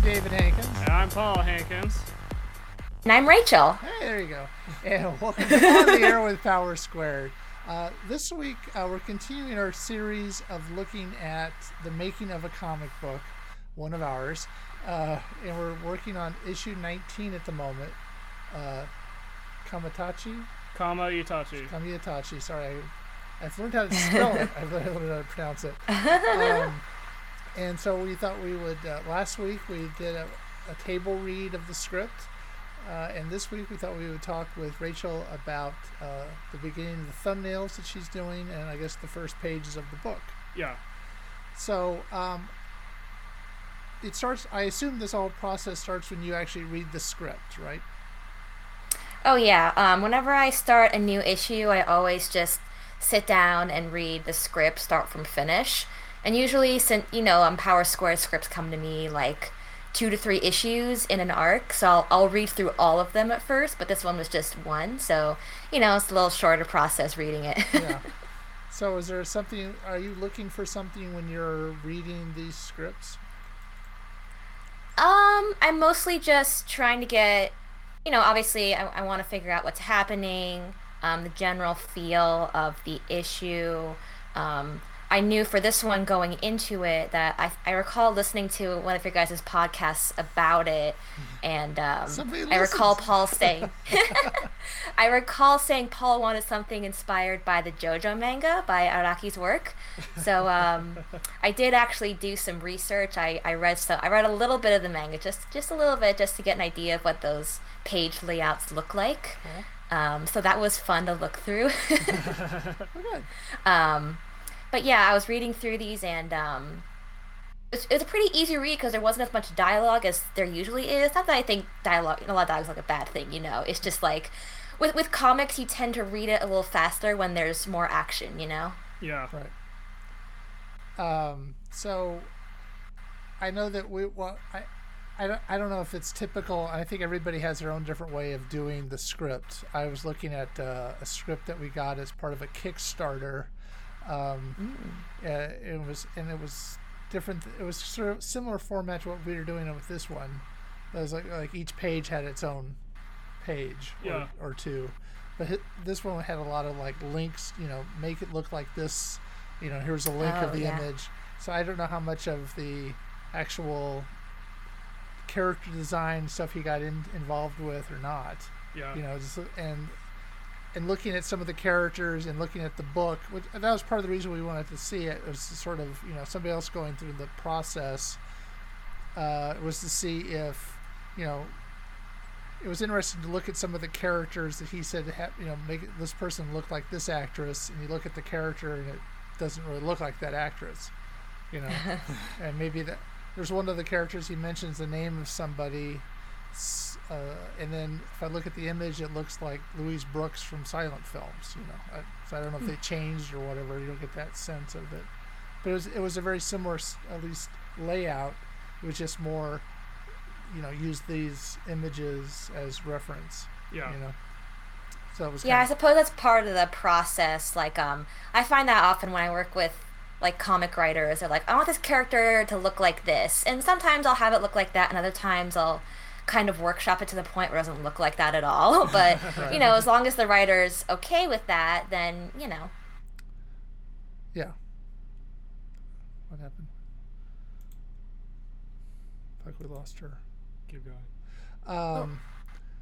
I'm David Hankins. And I'm Paul Hankins. And I'm Rachel. Hey, there you go. And welcome to On the Air with Power Squared. Uh, this week, uh, we're continuing our series of looking at the making of a comic book, one of ours. Uh, and we're working on issue 19 at the moment. Uh, Kamatachi? Kama Itachi. Kamitachi, sorry. I, I've learned how to spell it. I've learned how to pronounce it. Um, and so we thought we would, uh, last week we did a, a table read of the script. Uh, and this week we thought we would talk with Rachel about uh, the beginning of the thumbnails that she's doing and I guess the first pages of the book. Yeah. So um, it starts, I assume this whole process starts when you actually read the script, right? Oh yeah. Um, whenever I start a new issue, I always just sit down and read the script, start from finish. And usually, since you know, um, Power Squared scripts come to me like two to three issues in an arc, so I'll, I'll read through all of them at first. But this one was just one, so you know, it's a little shorter process reading it. yeah. So, is there something? Are you looking for something when you're reading these scripts? Um, I'm mostly just trying to get, you know, obviously I, I want to figure out what's happening, um, the general feel of the issue. Um, I knew for this one going into it that I, I recall listening to one of your guys' podcasts about it, and um, I recall Paul saying, I recall saying Paul wanted something inspired by the JoJo manga by Araki's work. So um, I did actually do some research. I, I read so I read a little bit of the manga, just just a little bit, just to get an idea of what those page layouts look like. Um, so that was fun to look through. um, but yeah, I was reading through these and um, it's, it's a pretty easy read because there wasn't as much dialogue as there usually is. Not that I think dialogue, a lot of dialogue is like a bad thing, you know. It's just like with with comics, you tend to read it a little faster when there's more action, you know. Yeah. Right. Um. So I know that we well I. I don't, I don't know if it's typical. I think everybody has their own different way of doing the script. I was looking at uh, a script that we got as part of a Kickstarter um, uh, it was and it was different. It was sort of similar format to what we were doing with this one. It was like like each page had its own page Yeah. or, or two, but this one had a lot of like links. You know, make it look like this. You know, here's a link Oh, of the yeah. image. So I don't know how much of the actual character design stuff he got in, involved with or not Yeah. you know just, and and looking at some of the characters and looking at the book which, that was part of the reason we wanted to see it was sort of you know somebody else going through the process uh, was to see if you know it was interesting to look at some of the characters that he said ha- you know make this person look like this actress and you look at the character and it doesn't really look like that actress you know? And maybe that there's one of the characters he mentions the name of somebody uh, and then if I look at the image, it looks like Louise Brooks from silent films. You know, I, so I don't know if they changed or whatever. You don't get that sense of it, but it was it was a very similar, at least layout. It was just more, you know, use these images as reference. Yeah. You know, so it was Yeah, I suppose that's part of the process. Like, um, I find that often when I work with like comic writers, they're like, I want this character to look like this, and sometimes I'll have it look like that, and other times I'll kind of workshop it to the point where it doesn't look like that at all. But you know, as long as the writer's okay with that, then you know. yeah. What happened? Like we lost her. Keep going. Um,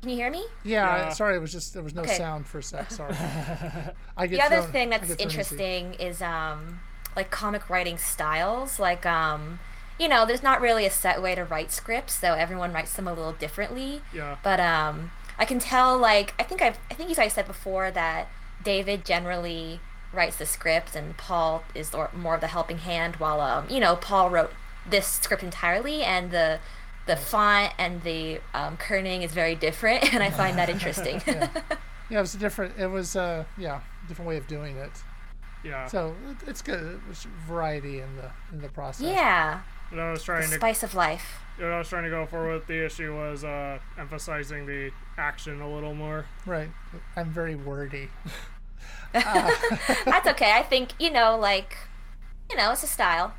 Can you hear me? yeah, Yeah. Sorry, it was just there was no Okay. sound for a sec. Sorry. I get the other thrown- thing that's get thrown easy. interesting is um like comic writing styles like um you know there's not really a set way to write scripts so everyone writes them a little differently Yeah. but um i can tell like i think i've i think you guys said before that david generally writes the script and paul is the- more of the helping hand while um you know paul wrote this script entirely and the the font and the um, kerning is very different and i find that interesting yeah. yeah, it was a different. It was uh, yeah, different way of doing it. Yeah. So it, it's good. It variety in the in the process. yeah what I was the trying to spice of life what I was trying to go for with the issue was uh, emphasizing the action a little more. Right. I'm very wordy. That's okay. I think, you know, like, you know, it's a style.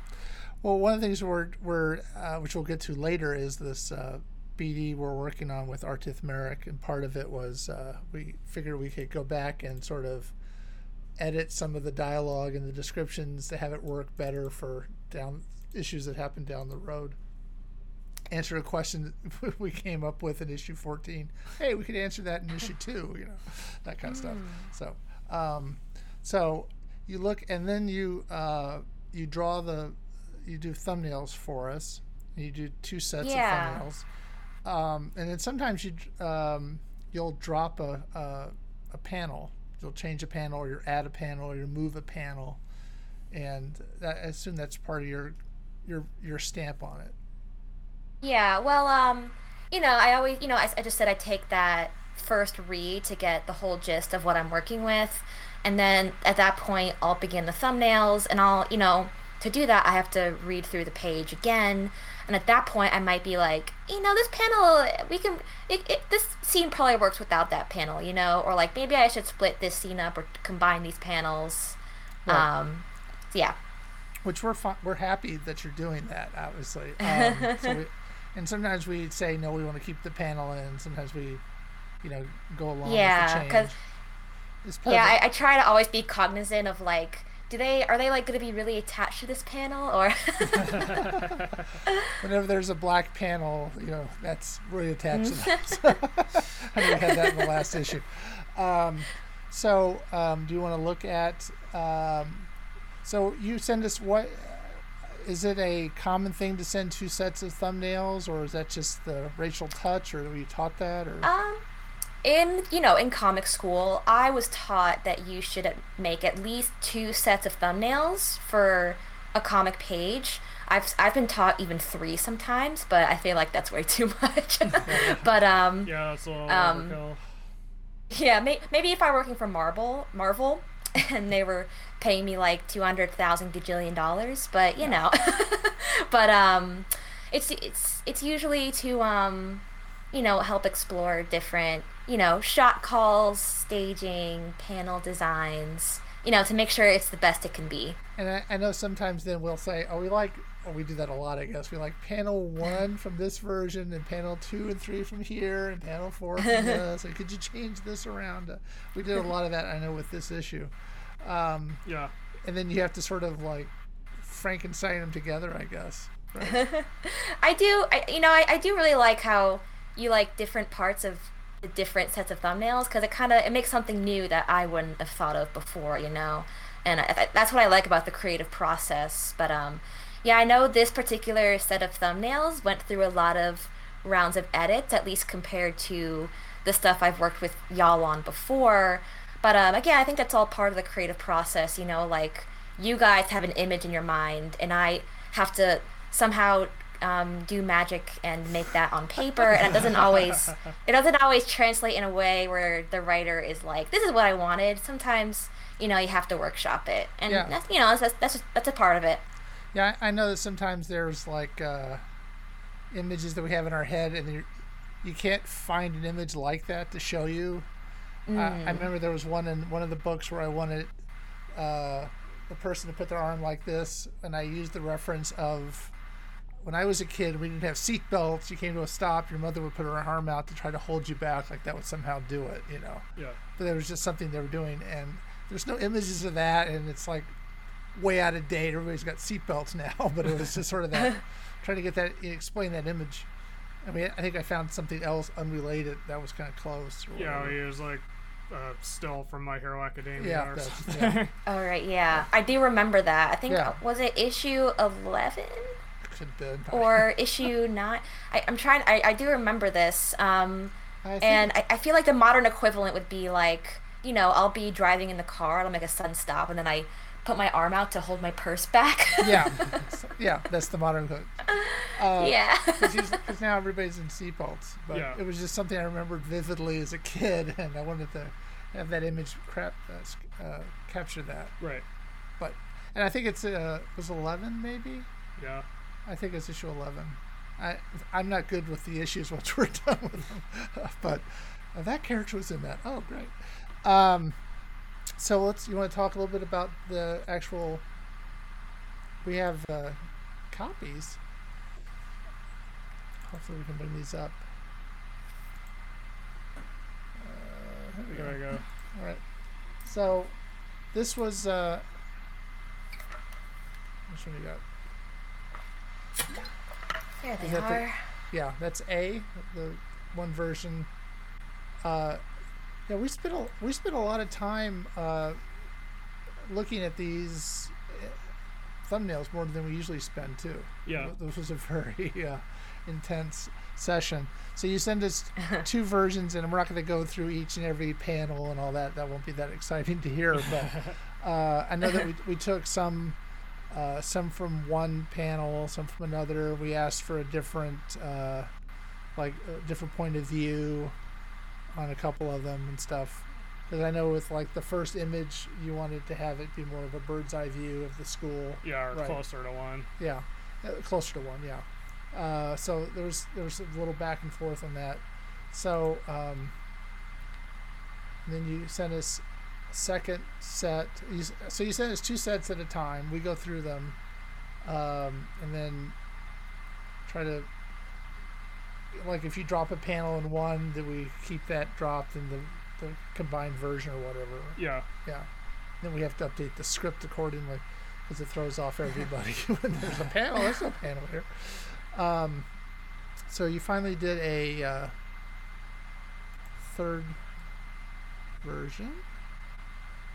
Well, one of the things we're, we're uh, which we'll get to later is this uh, BD we're working on with Artith Merrick, and part of it was uh, we figured we could go back and sort of edit some of the dialogue and the descriptions to have it work better for down issues that happen down the road. Answer a question we came up with in issue 14. Hey, we could answer that in issue two, you know, that kind of stuff. So, um, so you look and then you uh, you draw the you do thumbnails for us. You do two sets Yeah. of thumbnails, um, and then sometimes you um, you'll drop a, a a panel. You'll change a panel, or you add a panel, or you move a panel, and that, I assume that's part of your your your stamp on it. Yeah, well, um, you know, I always, you know, I, I just said I take that first read to get the whole gist of what I'm working with. And then at that point, I'll begin the thumbnails and I'll, you know, to do that, I have to read through the page again. And at that point, I might be like, you know, this panel, we can, it, it, this scene probably works without that panel, you know, or like maybe I should split this scene up or combine these panels. Right. Um, yeah. which we're fi- we're happy that you're doing that obviously um, so we, and sometimes we say no we want to keep the panel in sometimes we you know go along Yeah, with the change 'cause- It's Yeah. I, I try to always be cognizant of like, do they are they like going to be really attached to this panel or? whenever there's a black panel you know that's really attached to that. I mean, we had that in the last issue. Um, so um, do you want to look at um, so you send us what is it a common thing to send two sets of thumbnails or is that just the Rachel touch or were you taught that or? Um, in you know in comic school, I was taught that you should make at least two sets of thumbnails for a comic page. I've I've been taught even three sometimes, but I feel like that's way too much. but um, Yeah, that's a little Um, overkill. Yeah, may- maybe if I were working for Marvel, Marvel, and they were paying me like two hundred thousand gajillion dollars, but you know, but um, it's it's it's usually to um, you know, help explore different you know shot calls, staging, panel designs, you know, to make sure it's the best it can be. And I, I know sometimes then we'll say, oh, we like, oh, we do that a lot, I guess. We like panel one from this version, and panel two and three from here, and panel four from this. And could you change this around? Uh, we did a lot of that, I know, with this issue. Um, Yeah. and then you have to sort of like Frankenstein them together, I guess. Right? I do, I, you know, I, I do really like how you like different parts of the different sets of thumbnails because it kind of it makes something new that I wouldn't have thought of before, you know. And I, that's what I like about the creative process. But um, yeah, I know this particular set of thumbnails went through a lot of rounds of edits, at least compared to the stuff I've worked with y'all on before. But um, again, I think that's all part of the creative process, you know, like you guys have an image in your mind, and I have to somehow um, do magic and make that on paper, and it doesn't always it doesn't always translate in a way where the writer is like, "This is what I wanted." Sometimes, you know, you have to workshop it, and Yeah. that's you know that's that's just, that's a part of it. Yeah, I know that sometimes there's like uh, images that we have in our head, and you you can't find an image like that to show you. I, I remember there was one in one of the books where I wanted uh, the person to put their arm like this, and I used the reference of when I was a kid, we didn't have seat belts. You came to a stop, your mother would put her arm out to try to hold you back, like that would somehow do it, you know. Yeah. But there was just something they were doing, and there's no images of that, and it's like way out of date. Everybody's got seatbelts now, but it was just sort of that trying to get that explain that image. I mean, I think I found something else unrelated that was kind of close. or Yeah, whatever. he was like uh, still from My Hero Academia Yeah, or something. yeah. All right, yeah, I do remember that. I think Yeah. was it issue eleven could have been. Or issue not. I, I'm trying. I, I do remember this. Um, I and I, I feel like the modern equivalent would be like, you know, I'll be driving in the car, and I'll make a sudden stop, and then I put my arm out to hold my purse back. yeah, yeah, that's the modern hood. Uh, yeah. Because now everybody's in seatbelts, but Yeah. it was just something I remembered vividly as a kid, and I wanted to have that image crap uh, uh, capture that. right. But and I think it's uh, was eleven maybe. Yeah. I think it's issue 11. I, I'm not good with the issues once we're done with them, but uh, that character was in that. Oh, great. Um, so let's. You want to talk a little bit about the actual? We have uh, copies. Hopefully, we can bring these up. Uh, here we go. There we go. All right. So, this was. Uh, which one you got? There they Is that the- are. Yeah, that's A, the one version. Uh, yeah, we spent a, we spent a lot of time uh, looking at these uh, thumbnails more than we usually spend too. Yeah. This was a very uh, intense session. So you send us two versions, and we're not going to go through each and every panel and all that. That won't be that exciting to hear. But uh, I know that we, we took some uh, some from one panel, some from another. We asked for a different uh, like a different point of view on a couple of them and stuff. Because I know with like the first image, you wanted to have it be more of a bird's eye view of the school. Yeah, or Right. closer to one. Yeah, uh, closer to one. Yeah. Uh, so there was there was a little back and forth on that. So um, then you sent us second set. So you sent us two sets at a time. We go through them, um, and then try to like if you drop a panel in one, that we keep that dropped in the the combined version or whatever. Yeah. Yeah. Then we have to update the script accordingly because it throws off everybody when there's a panel. There's no panel here. Um, so you finally did a uh, third version,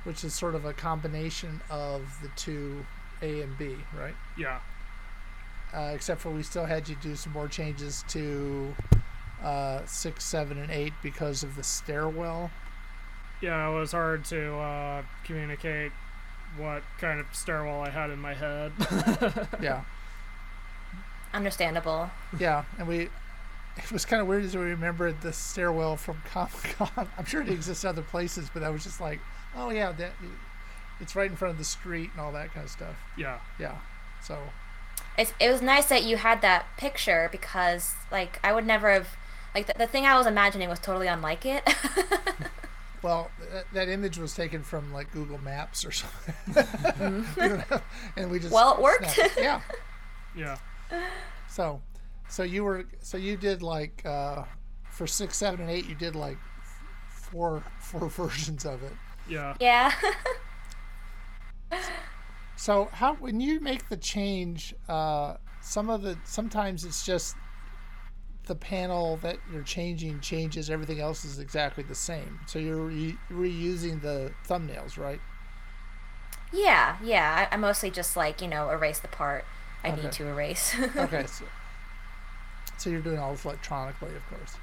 which is sort of a combination of the two A and B, right? Yeah. Uh, except for we still had you do some more changes to uh, six, seven, and eight because of the stairwell. Yeah, it was hard to uh, communicate what kind of stairwell I had in my head. Yeah. Understandable. Yeah, and we it was kind of weird as we remembered the stairwell from Comic Con. I'm sure it exists other places, but I was just like, oh yeah, that it's right in front of the street and all that kind of stuff. yeah. Yeah, so It's, it was nice that you had that picture because, like, I would never have, like, the, the thing I was imagining was totally unlike it. well that, that image was taken from like Google Maps or something, We don't and we just Well, it worked. it. Yeah, Yeah. so so you were so you did like uh, for six, seven, and eight, you did like four four versions of it. Yeah. yeah. So how when you make the change, uh, some of the sometimes it's just the panel that you're changing changes. Everything else is exactly the same. So you're re- reusing the thumbnails, right? yeah, yeah. I, I mostly just, like, you know, erase the part I Okay. need to erase. Okay. so, so you're doing all this electronically, of course.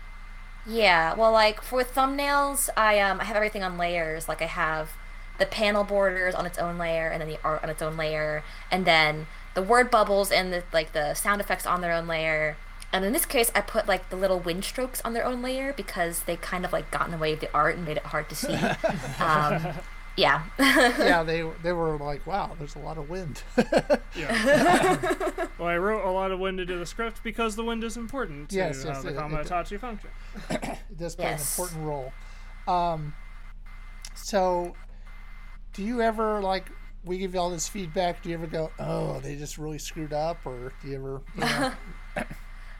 Yeah, well, like for thumbnails, I um I have everything on layers. Like I have the panel borders on its own layer, and then the art on its own layer, and then the word bubbles and the like the sound effects on their own layer. And in this case, I put like the little wind strokes on their own layer because they kind of like got in the way of the art and made it hard to see. um, yeah. yeah, they they were like, wow, there's a lot of wind. Yeah. well, I wrote a lot of wind into the script because the wind is important to Yes, uh, yes, the it- it- Kamatachi function. it does play Yes. an important role. Um, so, do you ever like we give you all this feedback? Do you ever go, oh, they just really screwed up, or do you ever, you know,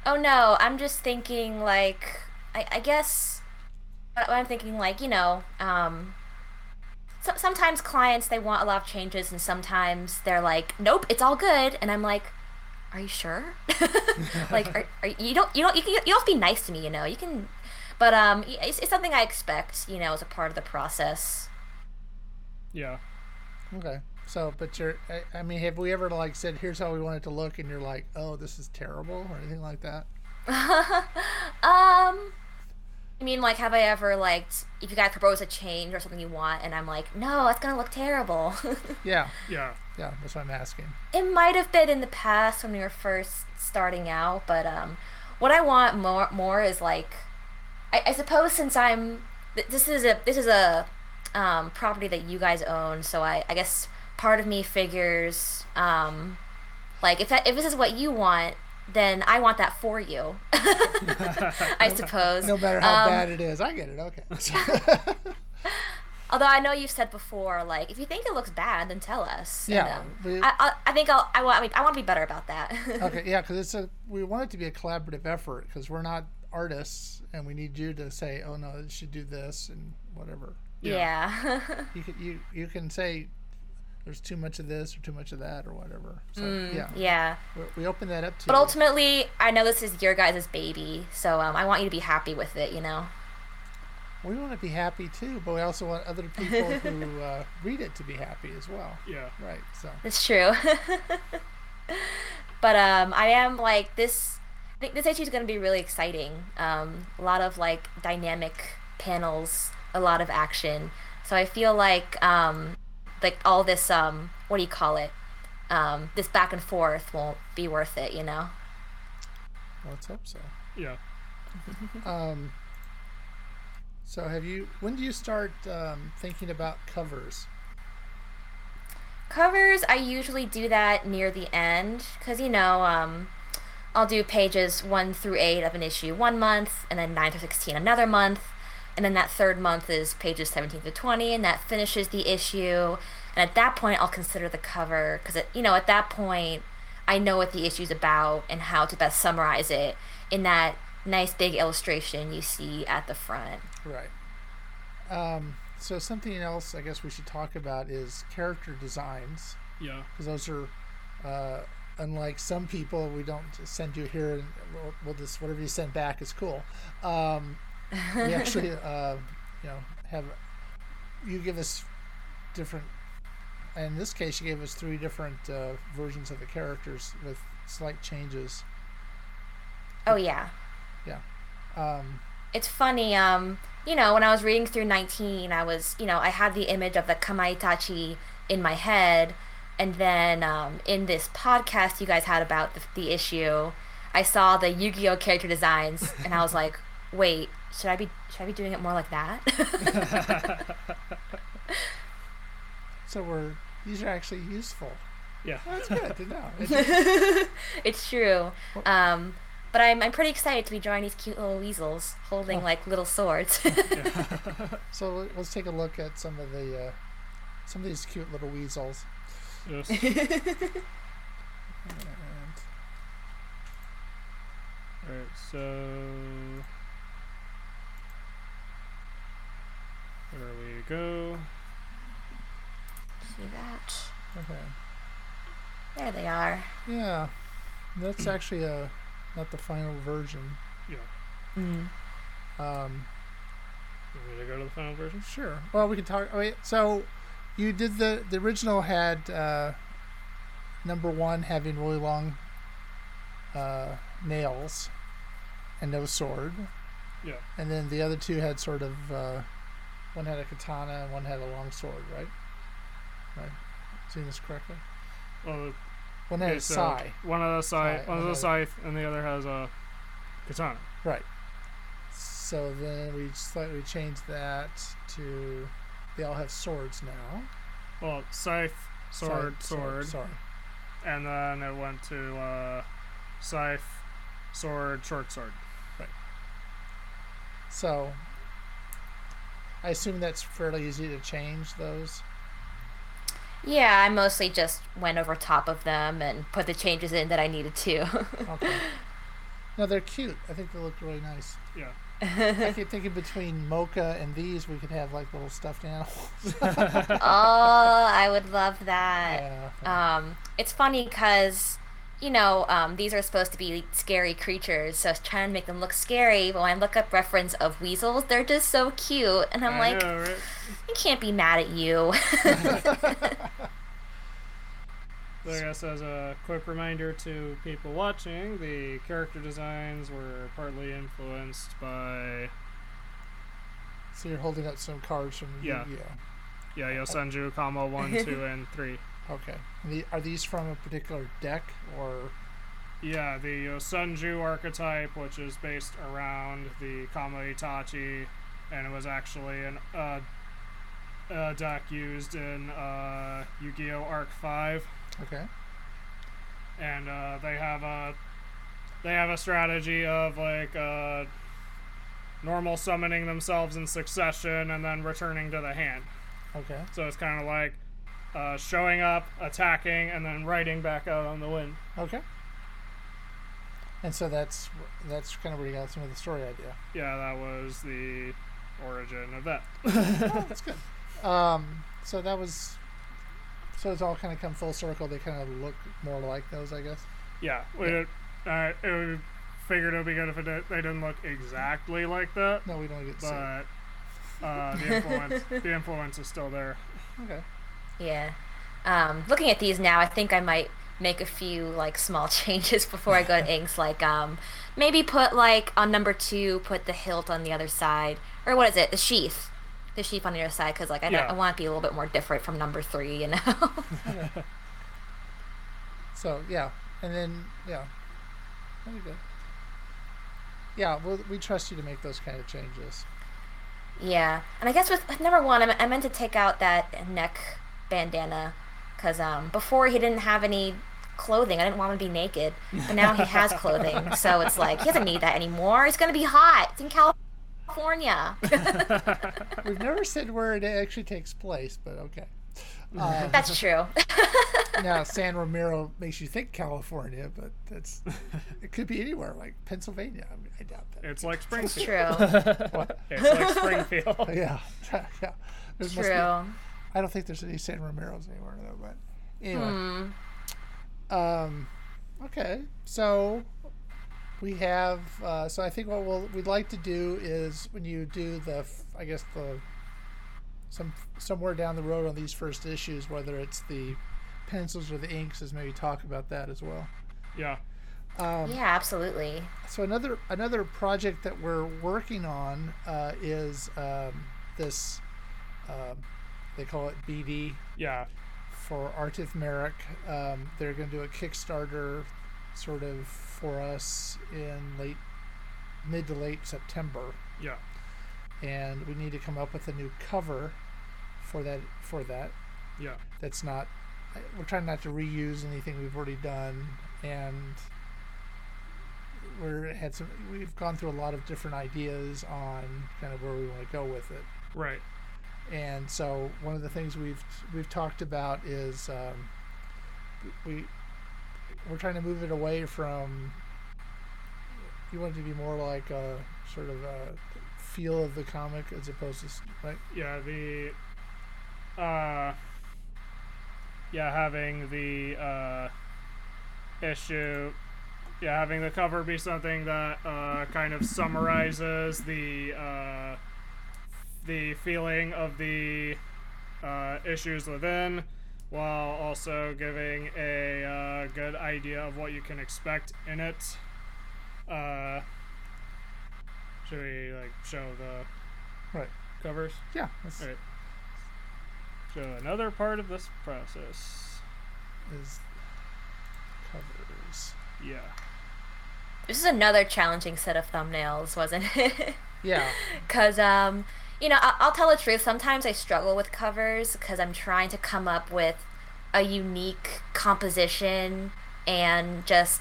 Oh no, I'm just thinking like I, I guess uh, I'm thinking like you know um, so, sometimes clients they want a lot of changes and sometimes they're like nope it's all good and I'm like are you sure like are, are, you don't you don't you, can, you don't have to be nice to me you know you can but um it's, it's something I expect you know as a part of the process Yeah. okay? So, but you're, I, I mean, have we ever like said, here's how we want it to look, and you're like, oh, this is terrible, or anything like that? Um, I mean, like, have I ever liked if you guys propose a change or something you want, and I'm like, no, it's gonna look terrible. Yeah, Yeah. yeah, that's what I'm asking. it might have been in the past when we were first starting out, but um, what I want more more is like, I, I suppose since I'm th- this is a this is a um, property that you guys own, so I I guess part of me figures um, like if that if this is what you want. Then I want that for you. I suppose. No matter how Um, bad it is, I get it. Okay. Although I know you've said before, like if you think it looks bad, then tell us. and, Yeah, um, we- I, I, think I'll. I want. I mean, I want to be better about that. okay, yeah, because it's a we want it to be a collaborative effort because we're not artists and we need you to say, oh no, you should do this and whatever. yeah. You can you you can say there's too much of this or too much of that or whatever. So yeah, Mm, yeah. we, we open that up to But you. ultimately, I know this is your guys' baby, so um, I want you to be happy with it. You know. we want to be happy too, but we also want other people who uh, read it to be happy as well. Yeah. Right. So It's true. but um, I am like this. I think this issue is going to be really exciting. Um, a lot of like dynamic panels, a lot of action. So I feel like um, like all this um, what do you call it? Um, this back and forth won't be worth it, you know. let's hope so. Yeah. Um, so have you? When do you start um, thinking about covers? Covers, I usually do that near the end because you know, um, I'll do pages one through eight of an issue one month, and then nine through sixteen another month, and then that third month is pages seventeen to twenty, and that finishes the issue. And at that point, I'll consider the cover because you know, at that point, I know what the issue's about and how to best summarize it in that nice big illustration you see at the front. Right. Um, so something else I guess we should talk about is character designs Yeah. because those are uh, unlike some people we don't send you here and we'll, we'll just whatever you send back is cool. Um, we actually uh, you know have you give us different. In this case, you gave us three different uh, versions of the characters with slight changes. Oh yeah. Yeah. Um, it's funny um you know when i was reading through 19 i was you know i had the image of the kamaitachi in my head and then um, in this podcast you guys had about the, the issue i saw the yu-gi-oh character designs and i was like wait should i be should i be doing it more like that so we're these are actually useful. Yeah. That's good to know. It- it's true um but I'm, I'm pretty excited to be drawing these cute little weasels holding Oh. like little swords So let- let's take a look at some of the uh, some of these cute little weasels. Yes. And Alright, so there we go. see that okay, there they are yeah, that's actually a not the final version. Yeah. mm. Um, You want me to go to the final version? sure. Well, we can talk. Oh, wait, so you did the the original had uh, number one having really long uh, nails and no sword, Yeah. and then the other two had sort of uh, one had a katana and one had a long sword, right? Right. Seeing this correctly? Well, One had okay, a so sai. one has a scythe, Scythe, one has a scythe, and the other has a katana. Right. So then we slightly changed that to they all have swords now. Well, scythe, sword, Scythe, sword, Sorry. and then it went to uh, scythe, sword, short sword. Right. So I assume that's fairly easy to change those. Yeah, I mostly just went over top of them and put the changes in that I needed to. Okay. no, they're cute. I think they look really nice. Yeah. I keep thinking between Mocha and these, we could have like little stuffed animals. oh, I would love that. yeah. Um, it's funny because, you know, um, these are supposed to be scary creatures, so I was trying to make them look scary. But when I look up reference of weasels, they're just so cute, and I'm I like, know, right? I can't be mad at you. So I guess as a quick reminder to people watching, the character designs were partly influenced by so you're holding up some cards from Yeah. Yu-Gi-Oh. yeah Yosenju, Kama one, two, and three. Okay. The, are these from a particular deck or? Yeah, the Yosenju archetype, which is based around the Kama Itachi, and it was actually an uh, a deck used in uh, Yu-Gi-Oh! Arc Five. Okay. and uh, they have a they have a strategy of like uh, normal summoning themselves in succession and then returning to the hand. Okay. So it's kind of like uh, showing up, attacking, and then riding back out on the wind. Okay. And so that's that's kind of where you got some of the story idea. Yeah, that was the origin of that. oh, that's good. Um, so that was. So it's all kind of come full circle. They kind of look more like those, I guess. Yeah, we uh, it would figured it would be good if it did, they didn't look exactly like that, No, we don't get but uh, the influence the influence is still there. Okay. Yeah. Um, looking at these now, I think I might make a few like small changes before I go to inks. Like um, maybe put like on number two, put the hilt on the other side, or what is it? The sheath, the sheath on the other side, because like I, don't- Yeah. I want to be a little bit more different from number three. You know. So yeah, and then yeah, very good. Yeah, well, we trust you to make those kind of changes. Yeah, and I guess with, number one, I, I meant to take out that neck bandana because um, before he didn't have any clothing. I didn't want him to be naked, but now he has clothing, so it's like he doesn't need that anymore. It's gonna be hot. It's in California. We've never said where it actually takes place, but okay. Uh, That's true. now San Ramiro makes you think California, but that's it could be anywhere like Pennsylvania. I, mean, I doubt that. It's like It's Springfield. true. It's like Springfield. Yeah, yeah. There must be- True. I don't think there's any San Ramiros anywhere though. But anyway, Hmm. um, okay. So we have. Uh, so I think what we'll, we'd like to do is when you do the, I guess the some somewhere down the road on these first issues, whether it's the pencils or the inks, is maybe talk about that as well. Yeah. Um, Yeah, absolutely. so another another project that we're working on uh, is um, this um, they call it BD Yeah. for Artif Merrick. Um, they're going to do a Kickstarter sort of for us in late mid to late September, Yeah. and we need to come up with a new cover for that for that. Yeah. That's not we're trying not to reuse anything we've already done and we're had some we've gone through a lot of different ideas on kind of where we want to go with it Right. And so one of the things we've we've talked about is um, we we're trying to move it away from you want it to be more like a sort of a feel of the comic as opposed to like Yeah. The. Uh. Yeah, having the uh, issue. Yeah, having the cover be something that uh, kind of summarizes the uh, the feeling of the uh, issues within, while also giving a uh, good idea of what you can expect in it. Uh, should we like show the right covers? yeah that's, Alright. So another part of this process. is covers Yeah. This is another challenging set of thumbnails, wasn't it? yeah Because, um, you know, I'll, I'll tell the truth. Sometimes I struggle with covers because I'm trying to come up with a unique composition and just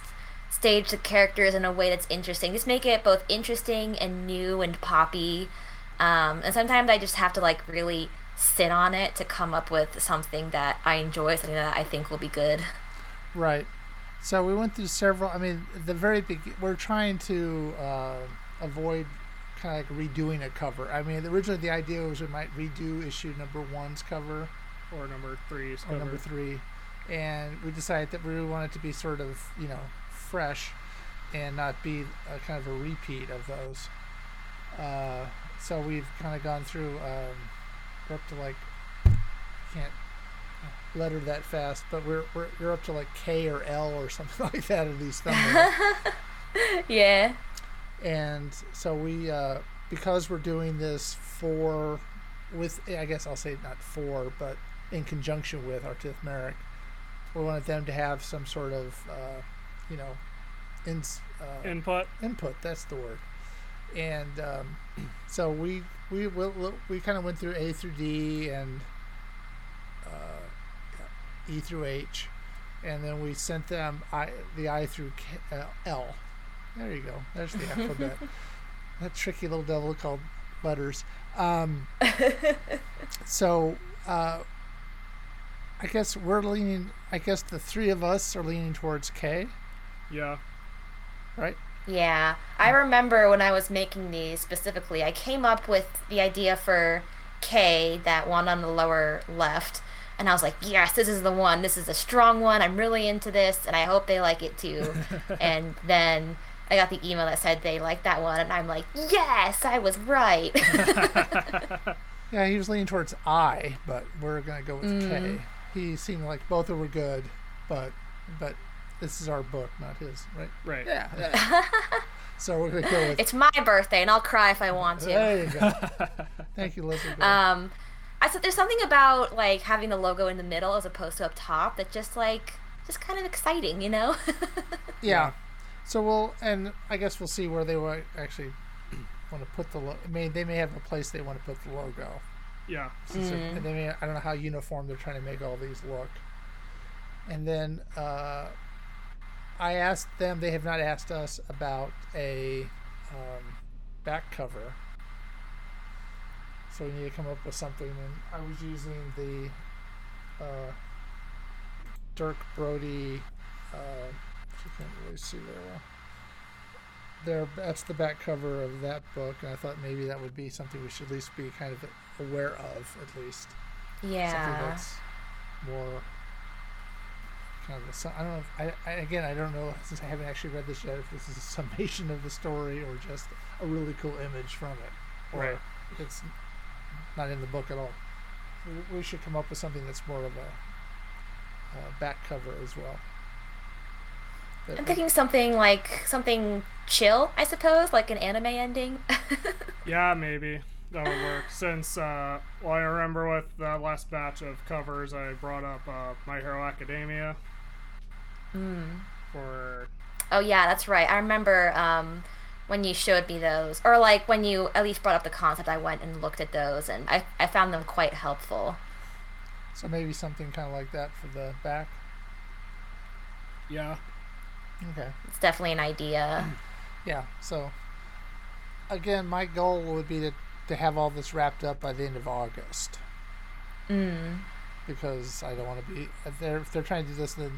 stage the characters in a way that's interesting. Just make it both interesting and new and poppy. Um, and sometimes I just have to, like, really sit on it to come up with something that I enjoy, something that I think will be good. Right. So we went through several. I mean, the very big. We're trying to uh, avoid kind of like redoing a cover. I mean, originally the idea was we might redo issue number one's cover Or number three's or cover. number three, and we decided that we really wanted to be sort of you know fresh, and not be a kind of a repeat of those. Uh, so we've kind of gone through. Um, we're up to like can't letter that fast, but we're we're you're up to like K or L or something like that in these thumbnails. yeah. And so we uh, because we're doing this for with I guess I'll say not for but in conjunction with Artith Merrick, we wanted them to have some sort of uh, you know in, uh, Input. input. That's the word. And um, so we we will we kind of went through A through D and uh, E through H, and then we sent them I the I through K, uh, L. There you go. There's the alphabet. that tricky little devil called letters. Um, So, uh, I guess we're leaning. I guess the three of us are leaning towards K, Yeah. right? Yeah, I remember when I was making these specifically, I came up with the idea for K, that one on the lower left, and I was like, yes, this is the one. This is a strong one. I'm really into this, and I hope they like it too. and then I got the email that said they liked that one, and I'm like, yes, I was right. Yeah, he was leaning towards I, but we're gonna go with Mm. K. He seemed like both of were good, but but this is our book, not his, right? Right. Yeah. yeah. so we're gonna go with. it's my birthday, and I'll cry if I want to. There you go. Thank you, Elizabeth. Um, I said there's something about like having the logo in the middle as opposed to up top that just like just kind of exciting, you know? yeah. So we'll, and I guess we'll see where they will actually want to put the. Lo- I mean, they may have a place they want to put the logo. Yeah. Since they're- and they may, I don't know how uniform they're trying to make all these look. And then uh, I asked them; they have not asked us about a um, back cover. So we need to come up with something. And I was using the uh, Dirk Brody. Uh, you can't really see very well. There, that's the back cover of that book, and I thought maybe that would be something we should at least be kind of aware of, at least Yeah. something that's more kind of a, su- I don't know. If, I, I again, I don't know since I haven't actually read this yet if this is a summation of the story or just a really cool image from it, or Right. it's not in the book at all. We- We should come up with something that's more of a uh, back cover as well. That- I'm thinking something like something chill, I suppose, like an anime ending. Yeah, maybe that would work. Since, uh, well, I remember with the last batch of covers, I brought up uh, My Hero Academia for oh yeah, that's right. I remember um, when you showed me those, or like when you at least brought up the concept. I went and looked at those, and I I found them quite helpful. so maybe something kind of like that for the back. yeah, Okay. It's definitely an idea. Yeah. So again, my goal would be to, to have all this wrapped up by the end of August Mm. because I don't want to be if they're if they're trying to do this then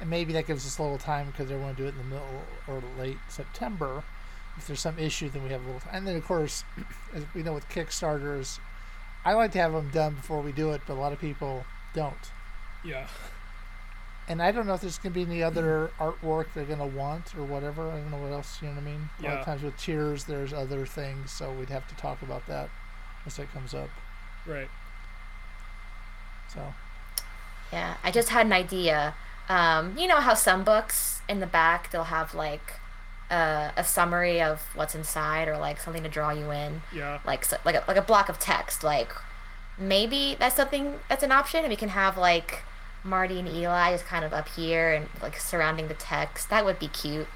and maybe that gives us a little time because they want to do it in the middle or late September. If there's some issue, then we have a little time. And then of course, as we know with Kickstarters, I like to have them done before we do it, but a lot of people don't. yeah, And I don't know if there's going to be any other artwork they're going to want or whatever. I don't know what else, you know what I mean? A lot of times with tiers, there's other things, so we'd have to talk about that as that comes up. right. So, Yeah, I just had an idea. Um, you know how some books in the back they'll have like uh, a summary of what's inside or like something to draw you in, Yeah, like so, like a, like a block of text. Like maybe that's something that's an option, and we can have like Marty and Eli just kind of up here and like surrounding the text. That would be cute,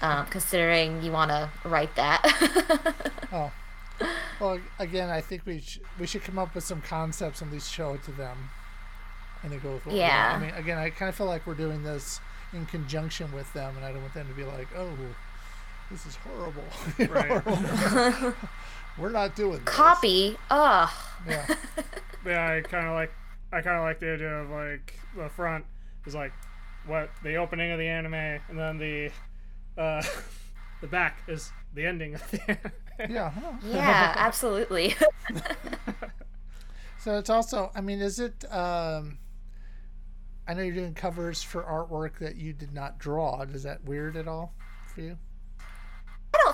um, considering you want to write that. oh. Well, again, I think we sh- we should come up with some concepts and at least show it to them, and then go with what we want. Yeah. I mean, again, I kind of feel like we're doing this in conjunction with them, and I don't want them to be like, "Oh, this is horrible." Right. we're not doing this. Copy. Ugh. Yeah. yeah. I kind of like, I kind of like the idea of like the front is like what the opening of the anime, and then the uh, the back is the ending of the anime. Yeah. Yeah, absolutely. So it's also, I mean, is it? Um, I know you're doing covers for artwork that you did not draw. Is that weird at all for you?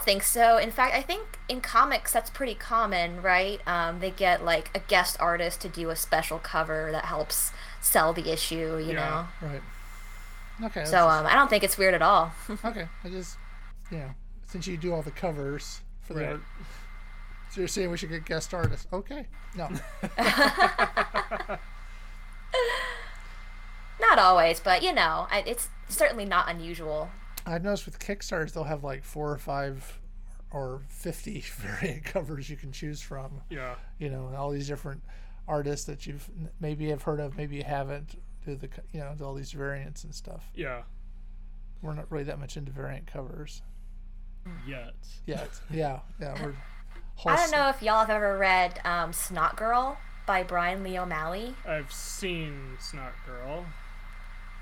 I don't think so. In fact, I think in comics that's pretty common, right? Um, they get like a guest artist to do a special cover that helps sell the issue, you Yeah. Right. Okay. know. So um, I don't think it's weird at all. okay. I just, you know, since you do all the covers for the art, so you're saying we should get guest artists? Okay. No. not always, but you know, it's certainly not unusual. I've noticed with Kickstarters they'll have like four or five or fifty variant covers you can choose from. yeah, you know, all these different artists that you've maybe have heard of, maybe you haven't. Do the you know do all these variants and stuff. yeah. We're not really that much into variant covers Yet. yet. yeah, yeah. We're I don't know if y'all have ever read um, Snotgirl by Bryan Lee O'Malley. I've seen Snot Girl.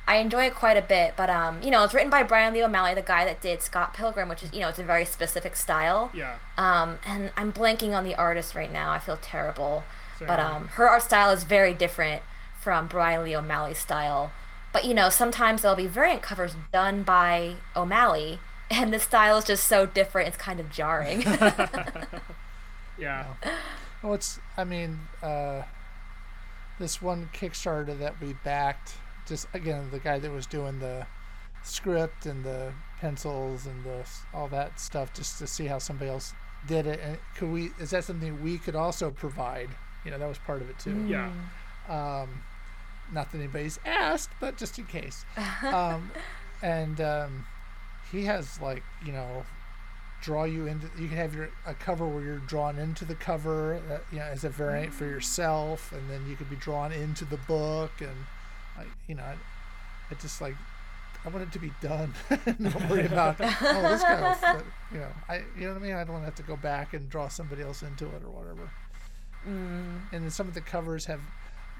I enjoy it quite a bit, but um, you know, it's written by Bryan Lee O'Malley, the guy that did Scott Pilgrim, which is you know, it's a very specific style. Yeah. Um, and I'm blanking on the artist right now. I feel terrible. Same. But um, her art style is very different from Bryan Lee O'Malley's style. But you know, sometimes there'll be variant covers done by O'Malley, and the style is just so different. It's kind of jarring. Yeah. Well, it's, I mean, uh, this one Kickstarter that we backed, just again, the guy that was doing the script and the pencils and the all that stuff, just to see how somebody else did it. And could we, is that something we could also provide? You know, that was part of it too. Yeah. Um, not that anybody's asked, but just in case. Um, and um, he has like you know, draw you into. You can have your a cover where you're drawn into the cover, uh, you know, as a variant for yourself, and then you could be drawn into the book, and like you know, I, I just like. I want it to be done. Not worry about oh this guy, else, but, you know, I you know what I mean. I don't want to have to go back and draw somebody else into it or whatever mm. and then some of the covers have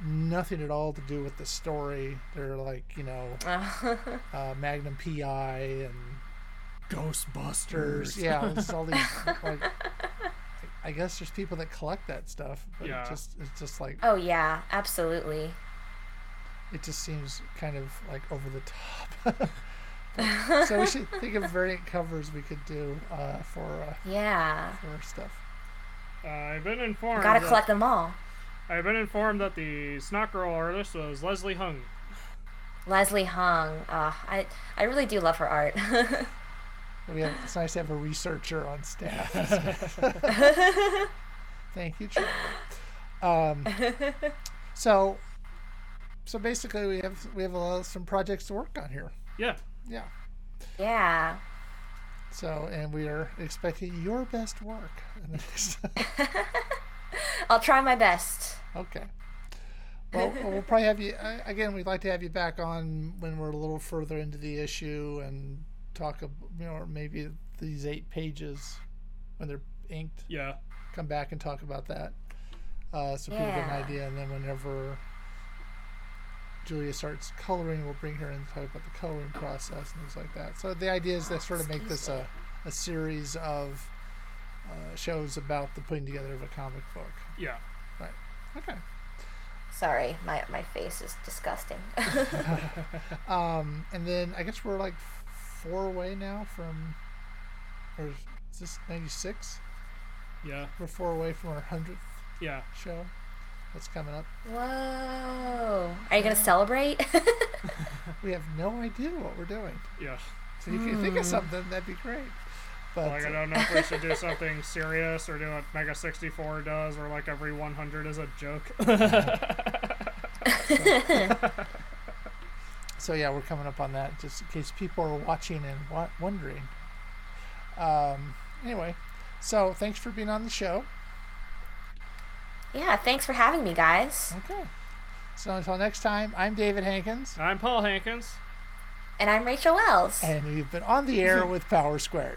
nothing at all to do with the story. They're like you know uh, Magnum PI and Ghostbusters. Yeah, it's all these like. I guess there's people that collect that stuff, but Yeah. it just it's just like oh yeah, absolutely. It just seems kind of like over the top. But- so we should think of variant covers we could do uh, for uh, Yeah, for stuff. Uh, I've been informed. gotta that- collect them all. I've been informed that the Snotgirl artist was Leslie Hung. Leslie Hung. Uh, I I really do love her art. We have, it's nice to have a researcher on staff. Thank you, Charlie. Um, so, so basically, we have we have a lot of, some projects to work on here. Yeah. Yeah. yeah. So, and we are expecting your best work. in the next- I'll try my best. okay. Well, we'll probably have you uh, again. We'd like to have you back on when we're a little further into the issue and talk, ab- you know, maybe these eight pages when they're inked. Yeah. come back and talk about that uh, so people get an idea and then whenever julia starts coloring we'll bring her in and talk about the coloring process and things like that so the idea is to sort of make this a, a series of uh, shows about the putting together of a comic book Yeah. right okay Sorry, my my face is disgusting. um, and then i guess we're like four away now from or is this 96 Yeah. we're four away from our 100th Yeah. show that's coming up Whoa. Are you gonna celebrate? we have no idea what we're doing. Yeah. So if you can think of something, that'd be great. But Like I don't know if we should do something serious or do what Mega 64 does, or like every 100 is a joke. so yeah, we're coming up on that just in case people are watching and wa- wondering. Um, anyway, so thanks for being on the show. Yeah, thanks for having me, guys. Okay. So until next time, I'm David Hankins, I'm Paul Hankins. And I'm Rachel Wells. and we've been on the air with Power Squared.